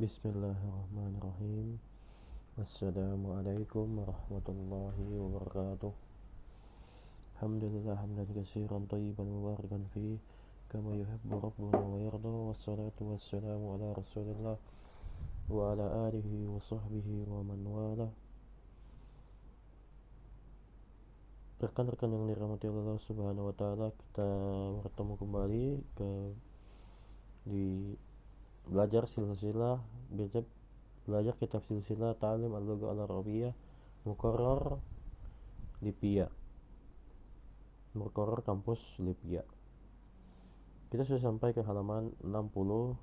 Bismillahirrahmanirrahim. Assalamualaikum warahmatullahi wabarakatuh. Alhamdulillah hamdan kasiran tayyiban mubarakan fi kama yuhibbu rabbuna wa yarda. Wassalatu wassalamu ala rasulillah wa ala alihi wa sahbihi wa man wala. Rekan-rekan yang dirahmati Allah Subhanahu wa taala, kita bertemu kembali ke di belajar silsilah belajar belajar kitab silsilah Ta'lim al-Lugha al-Arabiyah Mukarrar Lipia. Mukarrar kampus Lipia. Kita sudah sampai ke halaman 60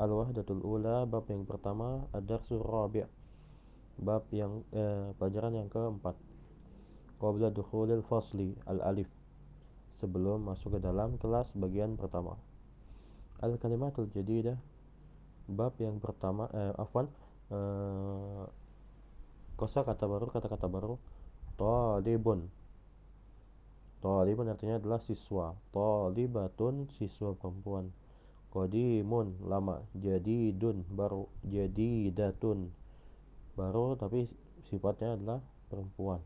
Al-Wahdatul Ula bab yang pertama Ad-Darsul Rabi' bab yang eh, pelajaran yang keempat. Qabla dukhulil fasli al-alif. Sebelum masuk ke dalam kelas bagian pertama. Al-kalimatul jadidah bab yang pertama eh, afwan eh, kosa kata baru kata-kata baru talibun. Talibun artinya adalah siswa. Talibatun siswa perempuan. Qadimun lama. Jadidun baru jadidatun. Baru tapi sifatnya adalah perempuan.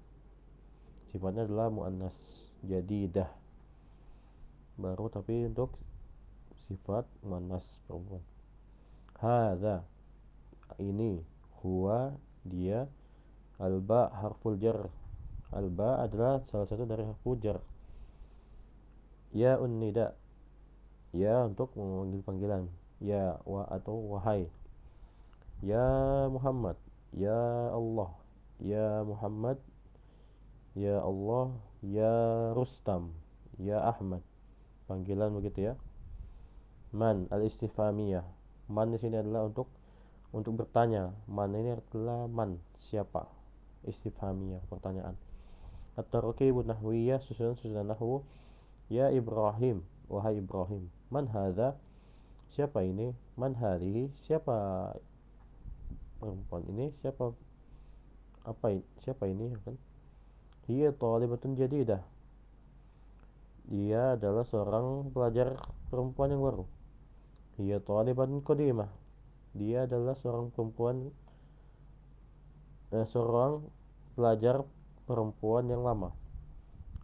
Sifatnya adalah muannas jadi dah baru tapi untuk sifat muannas perempuan hadza. Ini huwa dia alba harful jar. Alba adalah salah satu dari harful jar. Ya unnida ya untuk memanggil panggilan. Ya wa atau wahai. Ya Muhammad. Ya Allah. Ya Muhammad. Ya Allah, Ya Rustam, Ya Ahmad. Panggilan begitu ya. Man al-istifhamiyah. Man di sini adalah untuk untuk bertanya. Man ini adalah man, siapa? Istifhamiyah, pertanyaan. At-tarkib nahwiyah susunan susunan nahwu. Ya Ibrahim, wahai Ibrahim. Man hadza? Siapa ini? Man hadhihi? Siapa perempuan ini? Siapa apa ini? Siapa ini kan? Hiya talibatun jadidah. Dia adalah seorang pelajar perempuan yang baru. Hiya talibatun qadimah. Dia adalah seorang perempuan eh, seorang pelajar perempuan yang lama.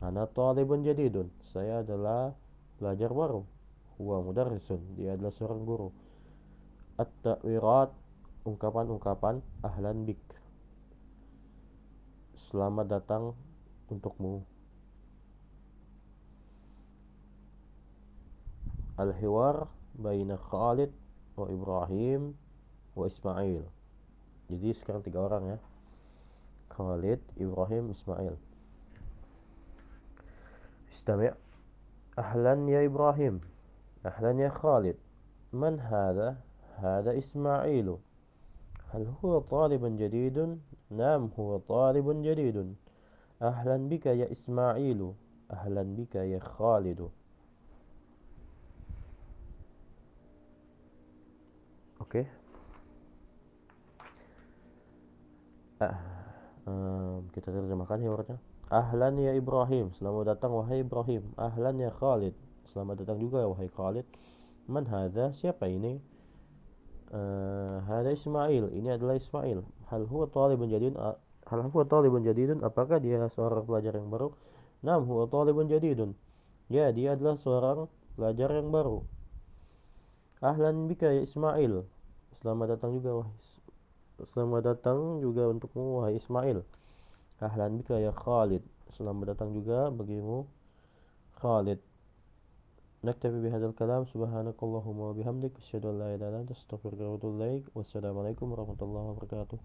Ana talibun jadidun. Saya adalah pelajar baru. Huwa mudarrisun. Dia adalah seorang guru. At-ta'wirat ungkapan-ungkapan ahlan bik. Selamat datang untukmu Al-Hiwar Baina Khalid wa Ibrahim wa Ismail Jadi sekarang tiga orang ya Khalid, Ibrahim, Ismail Istami' Ahlan ya Ibrahim Ahlan ya Khalid Man hada? Hada Ismailu هل هو طالب جديد؟ نعم هو طالب جديد Ahlan bika ya Ismailu Ahlan bika ya Khalidu Ah, um, Kita terjemahkan ya Ahlan ya Ibrahim Selamat datang wahai Ibrahim. Ahlan ya Khalid Selamat datang juga wahai Khalid. Man hadha Siapa ini? Uh, Hada Ismail Ini adalah Ismail. Hal huwa talibun jadid hal huwa talibun jadidun? Apakah dia seorang pelajar yang baru? Nam huwa talibun jadidun. Ya dia adalah seorang pelajar yang baru. Ahlan bika ya Ismail selamat datang juga wahai selamat datang juga untukmu wahai Ismail ahlan bika ya Khalid selamat datang juga bagimu Khalid نكتفي بهذا الكلام سبحانك اللهم وبحمدك أشهد أن لا إله إلا أنت أستغفرك وأتوب إليك والسلام عليكم ورحمة الله وبركاته